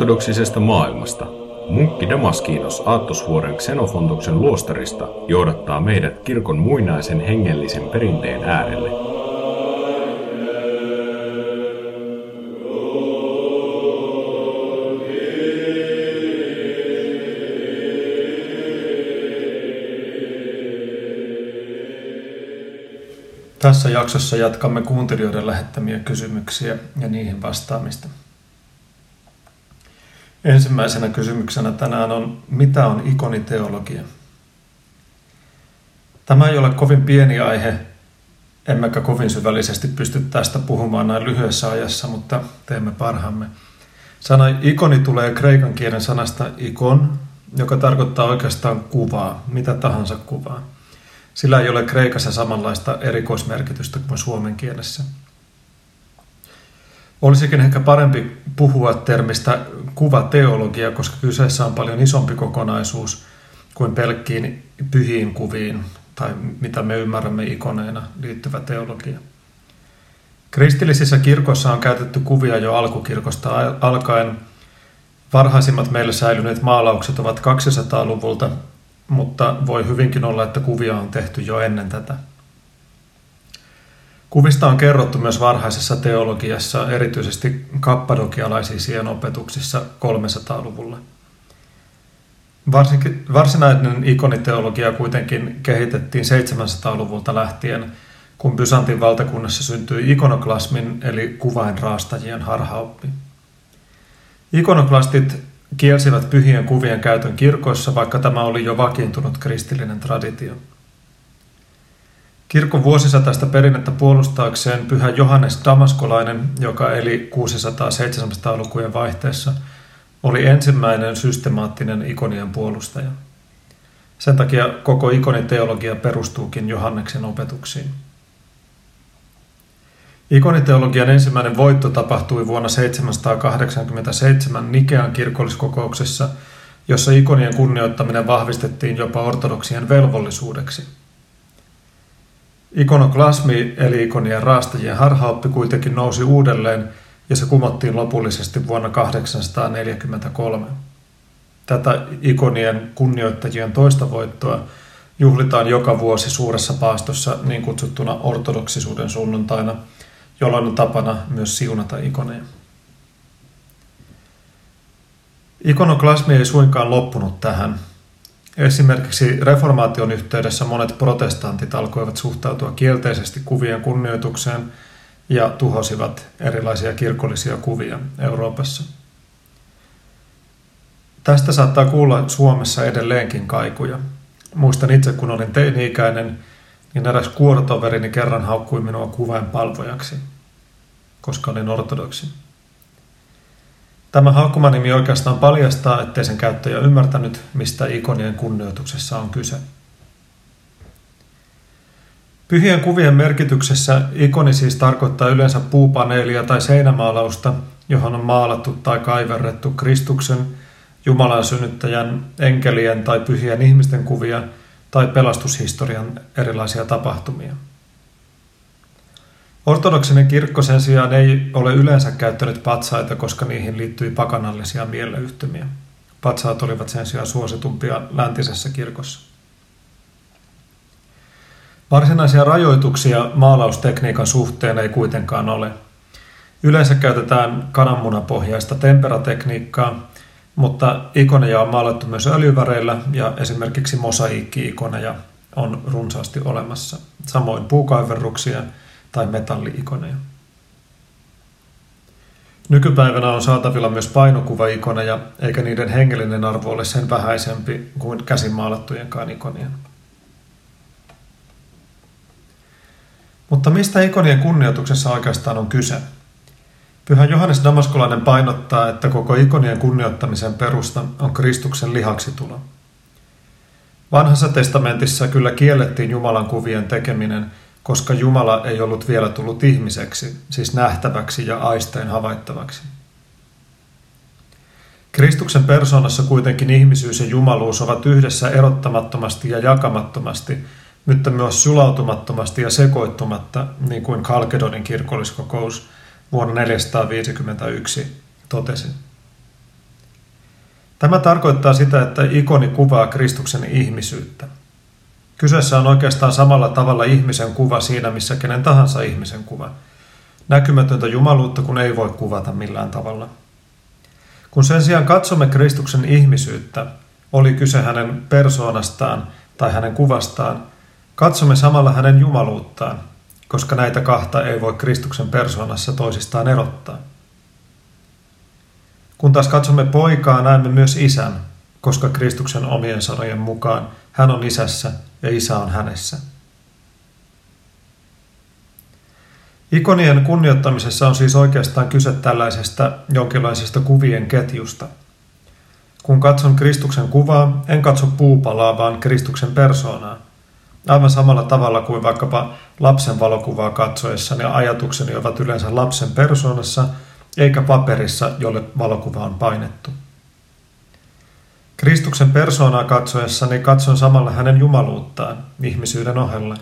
Ortodoksisesta maailmasta munkki Damaskinos Aattosvuoren Xenofontoksen luostarista johdattaa meidät kirkon muinaisen hengellisen perinteen äärelle. Tässä jaksossa jatkamme kuuntelijoiden lähettämiä kysymyksiä ja niihin vastaamista. Ensimmäisenä kysymyksenä tänään on, mitä on ikoniteologia? Tämä ei ole kovin pieni aihe, emmekä kovin syvällisesti pysty tästä puhumaan näin lyhyessä ajassa, mutta teemme parhaamme. Sana ikoni tulee kreikan kielen sanasta ikon, joka tarkoittaa oikeastaan kuvaa, mitä tahansa kuvaa. Sillä ei ole kreikassa samanlaista erikoismerkitystä kuin suomen kielessä. Olisikin ehkä parempi puhua termistä kuvateologia, koska kyseessä on paljon isompi kokonaisuus kuin pelkkiin pyhiin kuviin tai mitä me ymmärrämme ikoneina liittyvä teologia. Kristillisissä kirkoissa on käytetty kuvia jo alkukirkosta alkaen. Varhaisimmat meille säilyneet maalaukset ovat 200-luvulta, mutta voi hyvinkin olla, että kuvia on tehty jo ennen tätä. Kuvista on kerrottu myös varhaisessa teologiassa, erityisesti kappadokialaisisien opetuksissa 300-luvulla. Varsinkin, varsinainen ikoniteologia kuitenkin kehitettiin 700-luvulta lähtien, kun Byzantin valtakunnassa syntyi ikonoklasmin eli kuvainraastajien harhaoppi. Ikonoklastit kielsivät pyhien kuvien käytön kirkoissa, vaikka tämä oli jo vakiintunut kristillinen traditio. Kirkon vuosisataista perinnettä puolustaakseen pyhä Johannes Damaskolainen, joka eli 600-700-lukujen vaihteessa, oli ensimmäinen systemaattinen ikonien puolustaja. Sen takia koko ikoniteologia perustuukin Johanneksen opetuksiin. Ikoniteologian ensimmäinen voitto tapahtui vuonna 787 Nikean kirkolliskokouksessa, jossa ikonien kunnioittaminen vahvistettiin jopa ortodoksien velvollisuudeksi – Ikonoklasmi eli ikonien raastajien harhaoppi kuitenkin nousi uudelleen ja se kumottiin lopullisesti vuonna 843. Tätä ikonien kunnioittajien toista voittoa juhlitaan joka vuosi suuressa paastossa niin kutsuttuna ortodoksisuuden sunnuntaina, jolloin on tapana myös siunata ikoneja. Ikonoklasmi ei suinkaan loppunut tähän – Esimerkiksi reformaation yhteydessä monet protestantit alkoivat suhtautua kielteisesti kuvien kunnioitukseen ja tuhosivat erilaisia kirkollisia kuvia Euroopassa. Tästä saattaa kuulla Suomessa edelleenkin kaikuja. Muistan itse, kun olin teini-ikäinen, niin eräs kuorotoverini kerran haukkui minua kuvainpalvojaksi, koska olin ortodoksi. Tämä haukkumanimi oikeastaan paljastaa, ettei sen käyttäjä ymmärtänyt, mistä ikonien kunnioituksessa on kyse. Pyhien kuvien merkityksessä ikoni siis tarkoittaa yleensä puupaneelia tai seinämaalausta, johon on maalattu tai kaiverrettu Kristuksen, Jumalan synnyttäjän, enkelien tai pyhien ihmisten kuvia tai pelastushistorian erilaisia tapahtumia. Ortodoksinen kirkko sen sijaan ei ole yleensä käyttänyt patsaita, koska niihin liittyi pakanallisia mieleyhtymiä. Patsaat olivat sen sijaan suositumpia läntisessä kirkossa. Varsinaisia rajoituksia maalaustekniikan suhteen ei kuitenkaan ole. Yleensä käytetään kananmunapohjaista temperatekniikkaa, mutta ikoneja on maalattu myös öljyväreillä ja esimerkiksi mosaiikki-ikoneja on runsaasti olemassa. Samoin puukaiverruksia – tai metalliikoneja. Nykypäivänä on saatavilla myös painokuvaikoneja, eikä niiden hengellinen arvo ole sen vähäisempi kuin käsimaalattujenkaan ikonien. Mutta mistä ikonien kunnioituksessa oikeastaan on kyse? Pyhä Johannes Damaskolainen painottaa, että koko ikonien kunnioittamisen perusta on Kristuksen lihaksitulo. Vanhassa testamentissa kyllä kiellettiin Jumalan kuvien tekeminen – koska Jumala ei ollut vielä tullut ihmiseksi, siis nähtäväksi ja aistein havaittavaksi. Kristuksen persoonassa kuitenkin ihmisyys ja jumaluus ovat yhdessä erottamattomasti ja jakamattomasti, mutta myös sulautumattomasti ja sekoittumatta, niin kuin Kalkedonin kirkolliskokous vuonna 451 totesi. Tämä tarkoittaa sitä, että ikoni kuvaa Kristuksen ihmisyyttä. Kyseessä on oikeastaan samalla tavalla ihmisen kuva siinä, missä kenen tahansa ihmisen kuva. Näkymätöntä jumaluutta, kun ei voi kuvata millään tavalla. Kun sen sijaan katsomme Kristuksen ihmisyyttä, oli kyse hänen persoonastaan tai hänen kuvastaan, katsomme samalla hänen jumaluuttaan, koska näitä kahta ei voi Kristuksen persoonassa toisistaan erottaa. Kun taas katsomme poikaa, näemme myös isän, koska Kristuksen omien sanojen mukaan hän on isässä ja isä on hänessä. Ikonien kunnioittamisessa on siis oikeastaan kyse tällaisesta jonkinlaisesta kuvien ketjusta. Kun katson Kristuksen kuvaa, en katso puupalaa, vaan Kristuksen persoonaa. Aivan samalla tavalla kuin vaikkapa lapsen valokuvaa katsoessani ajatukseni ovat yleensä lapsen persoonassa, eikä paperissa, jolle valokuva on painettu. Kristuksen persoonaa katsoessani katson samalla hänen jumaluuttaan ihmisyyden ohelle,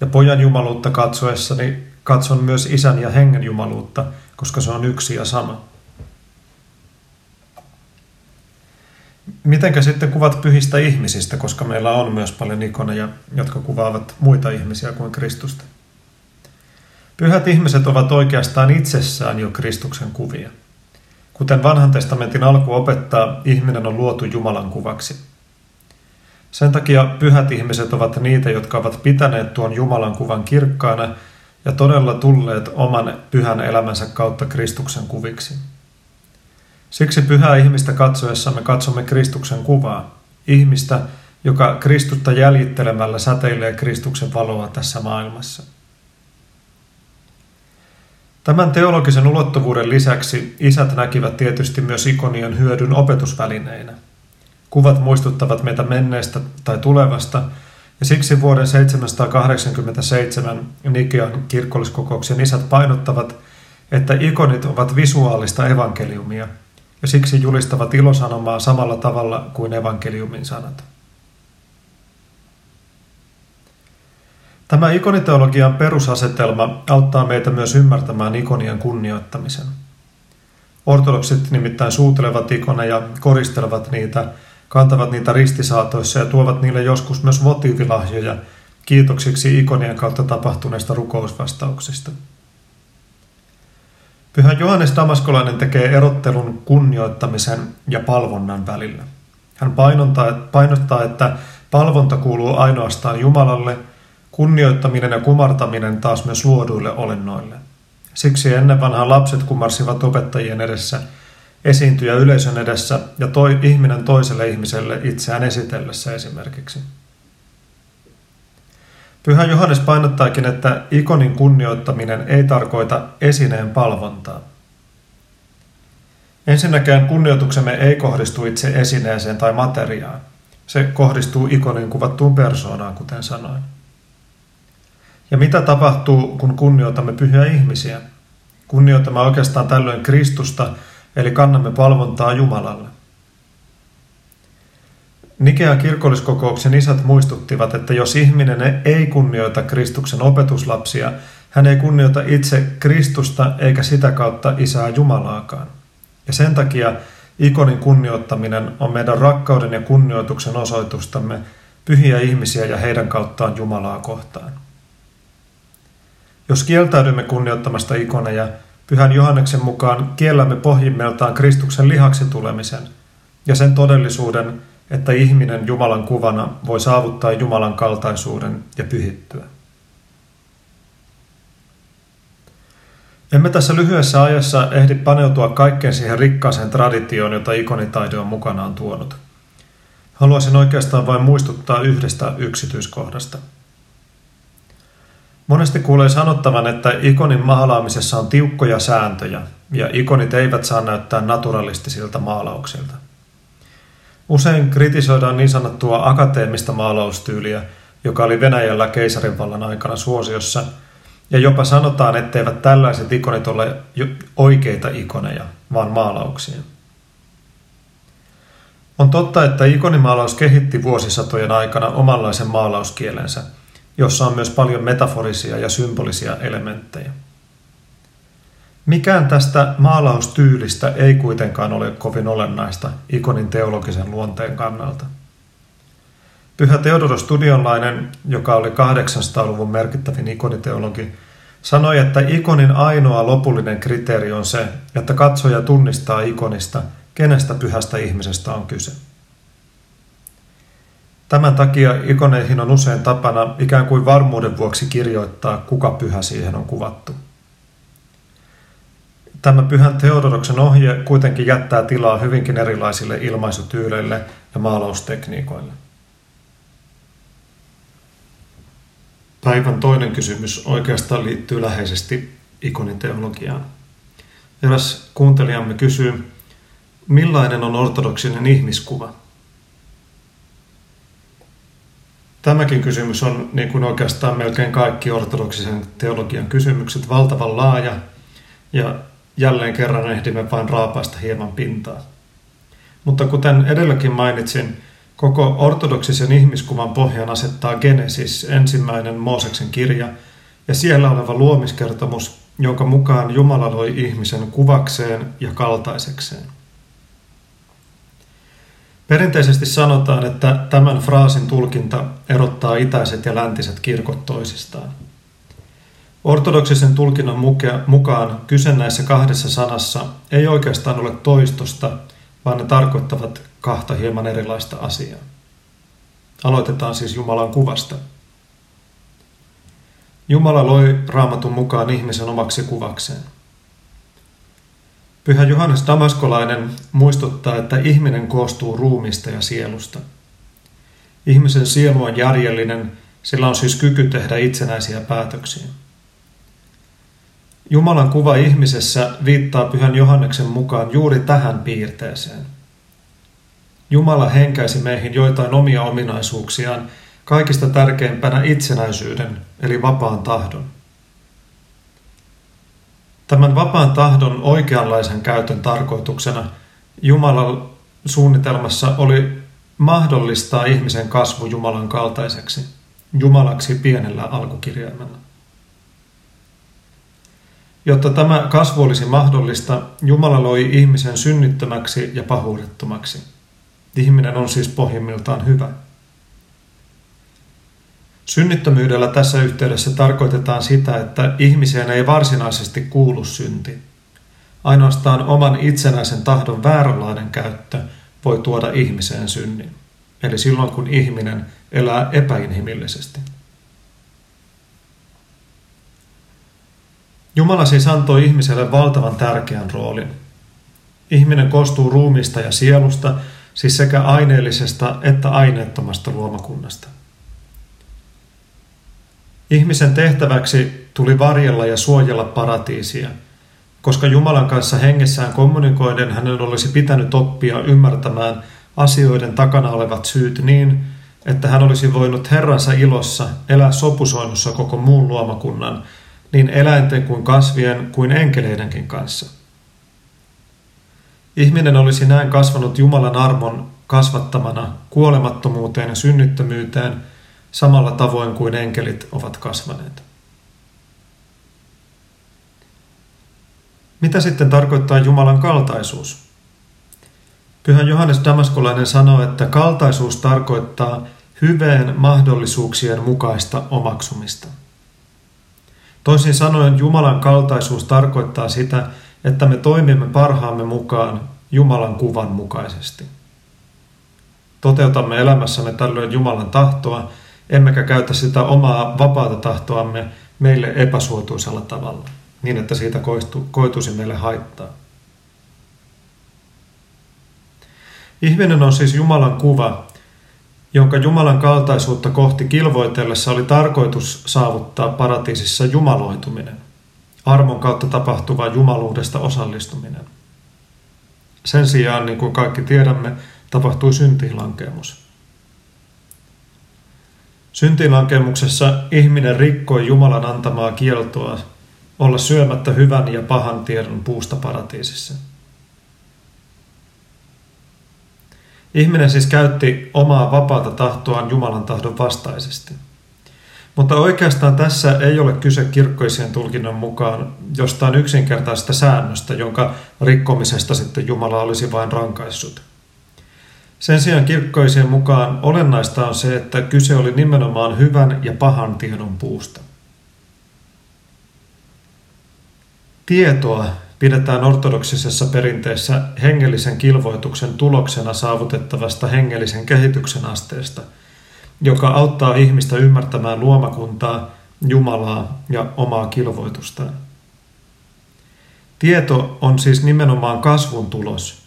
ja pojan jumaluutta katsoessani katson myös isän ja hengen jumaluutta, koska se on yksi ja sama. Mitenkä sitten kuvat pyhistä ihmisistä, koska meillä on myös paljon ikoneja, jotka kuvaavat muita ihmisiä kuin Kristusta? Pyhät ihmiset ovat oikeastaan itsessään jo Kristuksen kuvia. Kuten vanhan testamentin alku opettaa, ihminen on luotu Jumalan kuvaksi. Sen takia pyhät ihmiset ovat niitä, jotka ovat pitäneet tuon Jumalan kuvan kirkkaana ja todella tulleet oman pyhän elämänsä kautta Kristuksen kuviksi. Siksi pyhää ihmistä katsoessamme katsomme Kristuksen kuvaa, ihmistä, joka Kristusta jäljittelemällä säteilee Kristuksen valoa tässä maailmassa. Tämän teologisen ulottuvuuden lisäksi isät näkivät tietysti myös ikonien hyödyn opetusvälineinä. Kuvat muistuttavat meitä menneestä tai tulevasta, ja siksi vuoden 787 Nikean kirkolliskokouksen isät painottavat, että ikonit ovat visuaalista evankeliumia, ja siksi julistavat ilosanomaa samalla tavalla kuin evankeliumin sanat. Tämä ikoniteologian perusasetelma auttaa meitä myös ymmärtämään ikonien kunnioittamisen. Ortodoksit nimittäin suutelevat ikoneja, koristelevat niitä, kantavat niitä ristisaatoissa ja tuovat niille joskus myös votiivilahjoja kiitoksiksi ikonien kautta tapahtuneista rukousvastauksista. Pyhä Johannes Damaskolainen tekee erottelun kunnioittamisen ja palvonnan välillä. Hän painottaa, että palvonta kuuluu ainoastaan Jumalalle – Kunnioittaminen ja kumartaminen taas myös luoduille olennoille. Siksi ennen vanhaa lapset kumarsivat opettajien edessä, esiintyjä yleisön edessä ja toi, ihminen toiselle ihmiselle itseään esitellessä esimerkiksi. Pyhä Johannes painottaakin, että ikonin kunnioittaminen ei tarkoita esineen palvontaa. Ensinnäkään kunnioituksemme ei kohdistu itse esineeseen tai materiaan. Se kohdistuu ikonin kuvattuun persoonaan, kuten sanoin. Ja mitä tapahtuu, kun kunnioitamme pyhiä ihmisiä? Kunnioitamme oikeastaan tällöin Kristusta, eli kannamme palvontaa Jumalalle. Nikean kirkolliskokouksen isät muistuttivat, että jos ihminen ei kunnioita Kristuksen opetuslapsia, hän ei kunnioita itse Kristusta eikä sitä kautta isää Jumalaakaan. Ja sen takia ikonin kunnioittaminen on meidän rakkauden ja kunnioituksen osoitustamme pyhiä ihmisiä ja heidän kauttaan Jumalaa kohtaan. Jos kieltäydymme kunnioittamasta ikoneja, Pyhän Johanneksen mukaan kiellämme pohjimmeltaan Kristuksen lihaksi tulemisen ja sen todellisuuden, että ihminen Jumalan kuvana voi saavuttaa Jumalan kaltaisuuden ja pyhittyä. Emme tässä lyhyessä ajassa ehdi paneutua kaikkeen siihen rikkaaseen traditioon, jota ikonitaide on mukanaan tuonut. Haluaisin oikeastaan vain muistuttaa yhdestä yksityiskohdasta – Monesti kuulee sanottavan, että ikonin maalaamisessa on tiukkoja sääntöjä ja ikonit eivät saa näyttää naturalistisilta maalauksilta. Usein kritisoidaan niin sanottua akateemista maalaustyyliä, joka oli Venäjällä keisarinvallan aikana suosiossa, ja jopa sanotaan, etteivät tällaiset ikonit ole oikeita ikoneja, vaan maalauksia. On totta, että ikonimaalaus kehitti vuosisatojen aikana omanlaisen maalauskielensä – jossa on myös paljon metaforisia ja symbolisia elementtejä. Mikään tästä maalaustyylistä ei kuitenkaan ole kovin olennaista ikonin teologisen luonteen kannalta. Pyhä Teodoros Studionlainen, joka oli 800-luvun merkittävin ikoniteologi, sanoi, että ikonin ainoa lopullinen kriteeri on se, että katsoja tunnistaa ikonista, kenestä pyhästä ihmisestä on kyse. Tämän takia ikoneihin on usein tapana ikään kuin varmuuden vuoksi kirjoittaa, kuka pyhä siihen on kuvattu. Tämä pyhän Theodoroksen ohje kuitenkin jättää tilaa hyvinkin erilaisille ilmaisutyyleille ja maalaustekniikoille. Päivän toinen kysymys oikeastaan liittyy läheisesti ikoniteologiaan. Eräs kuuntelijamme kysyy, millainen on ortodoksinen ihmiskuva? Tämäkin kysymys on, niin kuin oikeastaan melkein kaikki ortodoksisen teologian kysymykset, valtavan laaja ja jälleen kerran ehdimme vain raapaista hieman pintaa. Mutta kuten edelläkin mainitsin, koko ortodoksisen ihmiskuvan pohjan asettaa Genesis, ensimmäinen Mooseksen kirja, ja siellä oleva luomiskertomus, jonka mukaan Jumala loi ihmisen kuvakseen ja kaltaisekseen. Perinteisesti sanotaan, että tämän fraasin tulkinta erottaa itäiset ja läntiset kirkot toisistaan. Ortodoksisen tulkinnan mukaan kyse näissä kahdessa sanassa ei oikeastaan ole toistosta, vaan ne tarkoittavat kahta hieman erilaista asiaa. Aloitetaan siis Jumalan kuvasta. Jumala loi raamatun mukaan ihmisen omaksi kuvakseen. Pyhä Johannes Damaskolainen muistuttaa, että ihminen koostuu ruumista ja sielusta. Ihmisen sielu on järjellinen, sillä on siis kyky tehdä itsenäisiä päätöksiä. Jumalan kuva ihmisessä viittaa Pyhän Johanneksen mukaan juuri tähän piirteeseen. Jumala henkäisi meihin joitain omia ominaisuuksiaan, kaikista tärkeimpänä itsenäisyyden, eli vapaan tahdon. Tämän vapaan tahdon oikeanlaisen käytön tarkoituksena Jumalan suunnitelmassa oli mahdollistaa ihmisen kasvu Jumalan kaltaiseksi, Jumalaksi pienellä alkukirjaimella. Jotta tämä kasvu olisi mahdollista, Jumala loi ihmisen synnittömäksi ja pahuudettomaksi. Ihminen on siis pohjimmiltaan hyvä. Synnittömyydellä tässä yhteydessä tarkoitetaan sitä, että ihmiseen ei varsinaisesti kuulu synti. Ainoastaan oman itsenäisen tahdon vääränlainen käyttö voi tuoda ihmiseen synnin. Eli silloin kun ihminen elää epäinhimillisesti. Jumala siis antoi ihmiselle valtavan tärkeän roolin. Ihminen koostuu ruumista ja sielusta, siis sekä aineellisesta että aineettomasta luomakunnasta. Ihmisen tehtäväksi tuli varjella ja suojella paratiisia, koska Jumalan kanssa hengessään kommunikoiden hänen olisi pitänyt oppia ymmärtämään asioiden takana olevat syyt niin, että hän olisi voinut Herransa ilossa elää sopusoinnussa koko muun luomakunnan, niin eläinten kuin kasvien kuin enkeleidenkin kanssa. Ihminen olisi näin kasvanut Jumalan armon kasvattamana kuolemattomuuteen ja synnittömyyteen – samalla tavoin kuin enkelit ovat kasvaneet. Mitä sitten tarkoittaa Jumalan kaltaisuus? Pyhä Johannes Damaskolainen sanoo, että kaltaisuus tarkoittaa hyveen mahdollisuuksien mukaista omaksumista. Toisin sanoen Jumalan kaltaisuus tarkoittaa sitä, että me toimimme parhaamme mukaan Jumalan kuvan mukaisesti. Toteutamme elämässämme tällöin Jumalan tahtoa emmekä käytä sitä omaa vapaata tahtoamme meille epäsuotuisella tavalla, niin että siitä koituisi meille haittaa. Ihminen on siis Jumalan kuva, jonka Jumalan kaltaisuutta kohti kilvoitellessa oli tarkoitus saavuttaa paratiisissa jumaloituminen, armon kautta tapahtuva jumaluudesta osallistuminen. Sen sijaan, niin kuin kaikki tiedämme, tapahtui syntiinlankemus. Syntilankemuksessa ihminen rikkoi Jumalan antamaa kieltoa olla syömättä hyvän ja pahan tiedon puusta paratiisissa. Ihminen siis käytti omaa vapaata tahtoaan Jumalan tahdon vastaisesti. Mutta oikeastaan tässä ei ole kyse kirkkoisien tulkinnan mukaan jostain yksinkertaisesta säännöstä, jonka rikkomisesta sitten Jumala olisi vain rankaissut. Sen sijaan kirkkoisien mukaan olennaista on se, että kyse oli nimenomaan hyvän ja pahan tiedon puusta. Tietoa pidetään ortodoksisessa perinteessä hengellisen kilvoituksen tuloksena saavutettavasta hengellisen kehityksen asteesta, joka auttaa ihmistä ymmärtämään luomakuntaa, Jumalaa ja omaa kilvoitustaan. Tieto on siis nimenomaan kasvun tulos,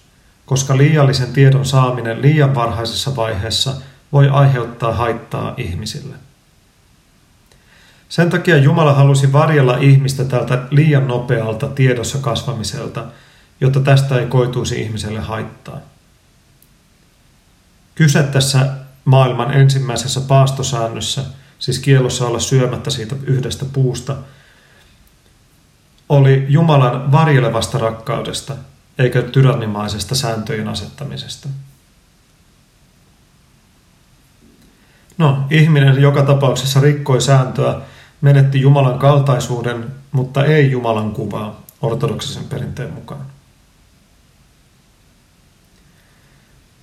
koska liiallisen tiedon saaminen liian varhaisessa vaiheessa voi aiheuttaa haittaa ihmisille. Sen takia Jumala halusi varjella ihmistä tältä liian nopealta tiedossa kasvamiselta, jotta tästä ei koituisi ihmiselle haittaa. Kyse tässä maailman ensimmäisessä paastosäännössä, siis kielossa olla syömättä siitä yhdestä puusta, oli Jumalan varjelevasta rakkaudesta, eikä tyrannimaisesta sääntöjen asettamisesta. No, ihminen joka tapauksessa rikkoi sääntöä menetti Jumalan kaltaisuuden, mutta ei Jumalan kuvaa ortodoksisen perinteen mukaan.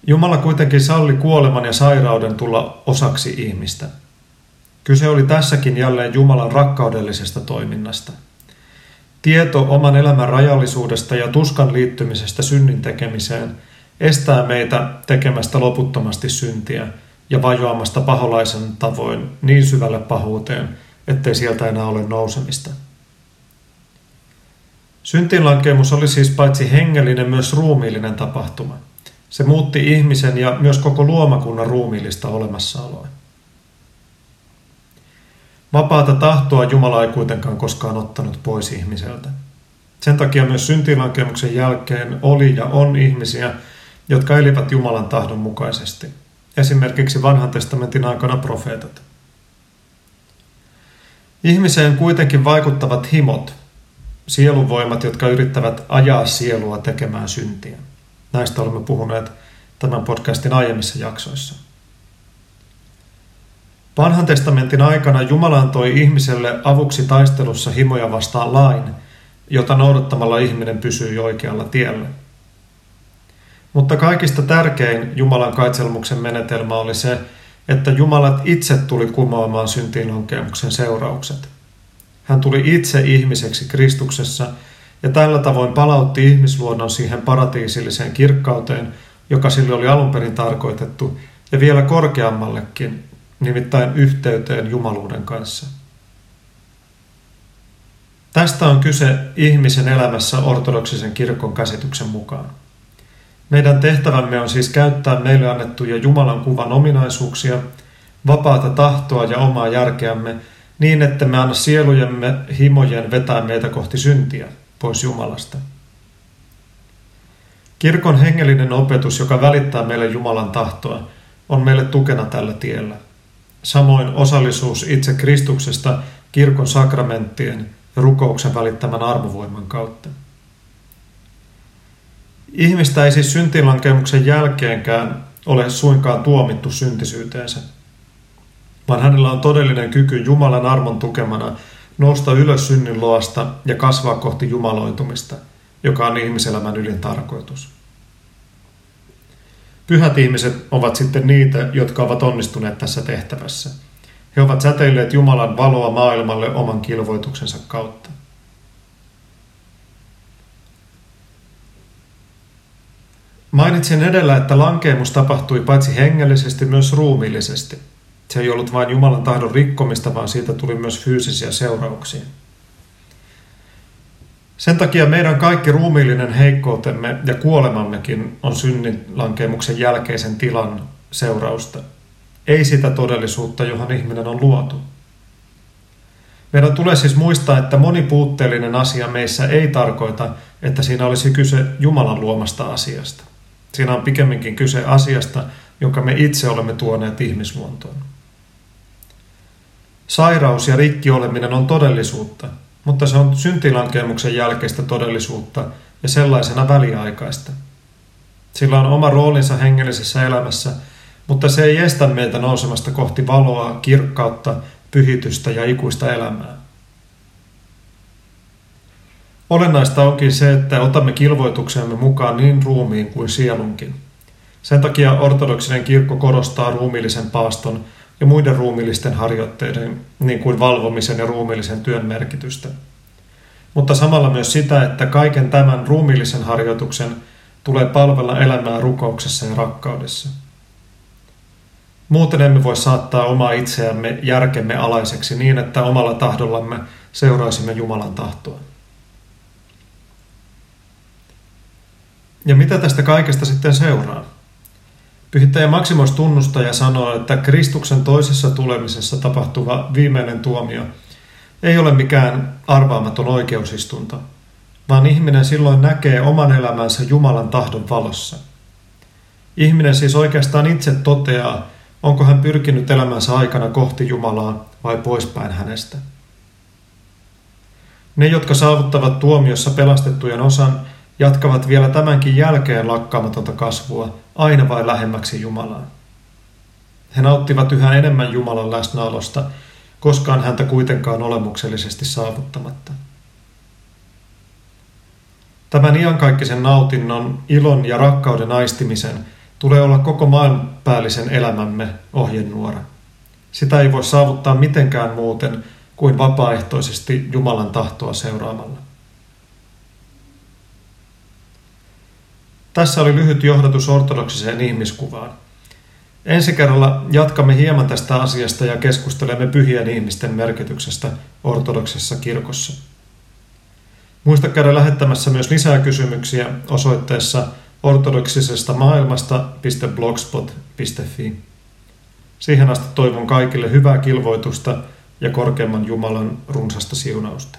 Jumala kuitenkin salli kuoleman ja sairauden tulla osaksi ihmistä. Kyse oli tässäkin jälleen Jumalan rakkaudellisesta toiminnasta. Tieto oman elämän rajallisuudesta ja tuskan liittymisestä synnin tekemiseen estää meitä tekemästä loputtomasti syntiä ja vajoamasta paholaisen tavoin niin syvälle pahuuteen, ettei sieltä enää ole nousemista. Syntiinlankemus oli siis paitsi hengellinen myös ruumiillinen tapahtuma. Se muutti ihmisen ja myös koko luomakunnan ruumiillista olemassaoloa. Vapaata tahtoa Jumala ei kuitenkaan koskaan ottanut pois ihmiseltä. Sen takia myös syntiinlankemuksen jälkeen oli ja on ihmisiä, jotka elivät Jumalan tahdon mukaisesti. Esimerkiksi vanhan testamentin aikana profeetat. Ihmiseen kuitenkin vaikuttavat himot, sielunvoimat, jotka yrittävät ajaa sielua tekemään syntiä. Näistä olemme puhuneet tämän podcastin aiemmissa jaksoissa. Vanhan testamentin aikana Jumala antoi ihmiselle avuksi taistelussa himoja vastaan lain, jota noudattamalla ihminen pysyy oikealla tiellä. Mutta kaikista tärkein Jumalan kaitselmuksen menetelmä oli se, että Jumalat itse tuli kumoamaan syntiinlankemuksen seuraukset. Hän tuli itse ihmiseksi Kristuksessa ja tällä tavoin palautti ihmisluonnon siihen paratiisilliseen kirkkauteen, joka sille oli alun perin tarkoitettu, ja vielä korkeammallekin, nimittäin yhteyteen Jumaluuden kanssa. Tästä on kyse ihmisen elämässä ortodoksisen kirkon käsityksen mukaan. Meidän tehtävämme on siis käyttää meille annettuja Jumalan kuvan ominaisuuksia, vapaata tahtoa ja omaa järkeämme niin, että me anna sielujemme himojen vetää meitä kohti syntiä, pois Jumalasta. Kirkon hengellinen opetus, joka välittää meille Jumalan tahtoa, on meille tukena tällä tiellä. Samoin osallisuus itse Kristuksesta kirkon sakramenttien ja rukouksen välittämän armovoiman kautta. Ihmistä ei siis syntilankemuksen jälkeenkään ole suinkaan tuomittu syntisyyteensä, vaan hänellä on todellinen kyky Jumalan armon tukemana nousta ylös synnin loasta ja kasvaa kohti jumaloitumista, joka on ihmiselämän ylin tarkoitus. Pyhät ihmiset ovat sitten niitä, jotka ovat onnistuneet tässä tehtävässä. He ovat säteilleet Jumalan valoa maailmalle oman kilvoituksensa kautta. Mainitsin edellä, että lankeemus tapahtui paitsi hengellisesti myös ruumiillisesti. Se ei ollut vain Jumalan tahdon rikkomista, vaan siitä tuli myös fyysisiä seurauksia. Sen takia meidän kaikki ruumiillinen heikkoutemme ja kuolemammekin on synnin lankeemuksen jälkeisen tilan seurausta. Ei sitä todellisuutta, johon ihminen on luotu. Meidän tulee siis muistaa, että moni puutteellinen asia meissä ei tarkoita, että siinä olisi kyse Jumalan luomasta asiasta. Siinä on pikemminkin kyse asiasta, jonka me itse olemme tuoneet ihmisluontoon. Sairaus ja rikki oleminen on todellisuutta, mutta se on syntilankemuksen jälkeistä todellisuutta ja sellaisena väliaikaista. Sillä on oma roolinsa hengellisessä elämässä, mutta se ei estä meitä nousemasta kohti valoa, kirkkautta, pyhitystä ja ikuista elämää. Olennaista onkin se, että otamme kilvoituksemme mukaan niin ruumiin kuin sielunkin. Sen takia ortodoksinen kirkko korostaa ruumiillisen paaston ja muiden ruumiillisten harjoitteiden, niin kuin valvomisen ja ruumiillisen työn merkitystä. Mutta samalla myös sitä, että kaiken tämän ruumiillisen harjoituksen tulee palvella elämää rukouksessa ja rakkaudessa. Muuten emme voi saattaa omaa itseämme järkemme alaiseksi niin, että omalla tahdollamme seuraisimme Jumalan tahtoa. Ja mitä tästä kaikesta sitten seuraa? Pyhittäjä Maksimos tunnustaa ja sanoo, että Kristuksen toisessa tulemisessa tapahtuva viimeinen tuomio ei ole mikään arvaamaton oikeusistunto, vaan ihminen silloin näkee oman elämänsä Jumalan tahdon valossa. Ihminen siis oikeastaan itse toteaa, onko hän pyrkinyt elämänsä aikana kohti Jumalaa vai poispäin hänestä. Ne, jotka saavuttavat tuomiossa pelastettujen osan, jatkavat vielä tämänkin jälkeen lakkaamatonta kasvua aina vain lähemmäksi Jumalaa. He nauttivat yhä enemmän Jumalan läsnäolosta, koskaan häntä kuitenkaan olemuksellisesti saavuttamatta. Tämän iankaikkisen nautinnon, ilon ja rakkauden aistimisen tulee olla koko maailmanpäällisen elämämme ohjenuora. Sitä ei voi saavuttaa mitenkään muuten kuin vapaaehtoisesti Jumalan tahtoa seuraamalla. Tässä oli lyhyt johdatus ortodoksiseen ihmiskuvaan. Ensi kerralla jatkamme hieman tästä asiasta ja keskustelemme pyhien ihmisten merkityksestä ortodoksessa kirkossa. Muista käydä lähettämässä myös lisää kysymyksiä osoitteessa ortodoksisesta maailmasta.blogspot.fi. Siihen asti toivon kaikille hyvää kilvoitusta ja korkeimman Jumalan runsasta siunausta.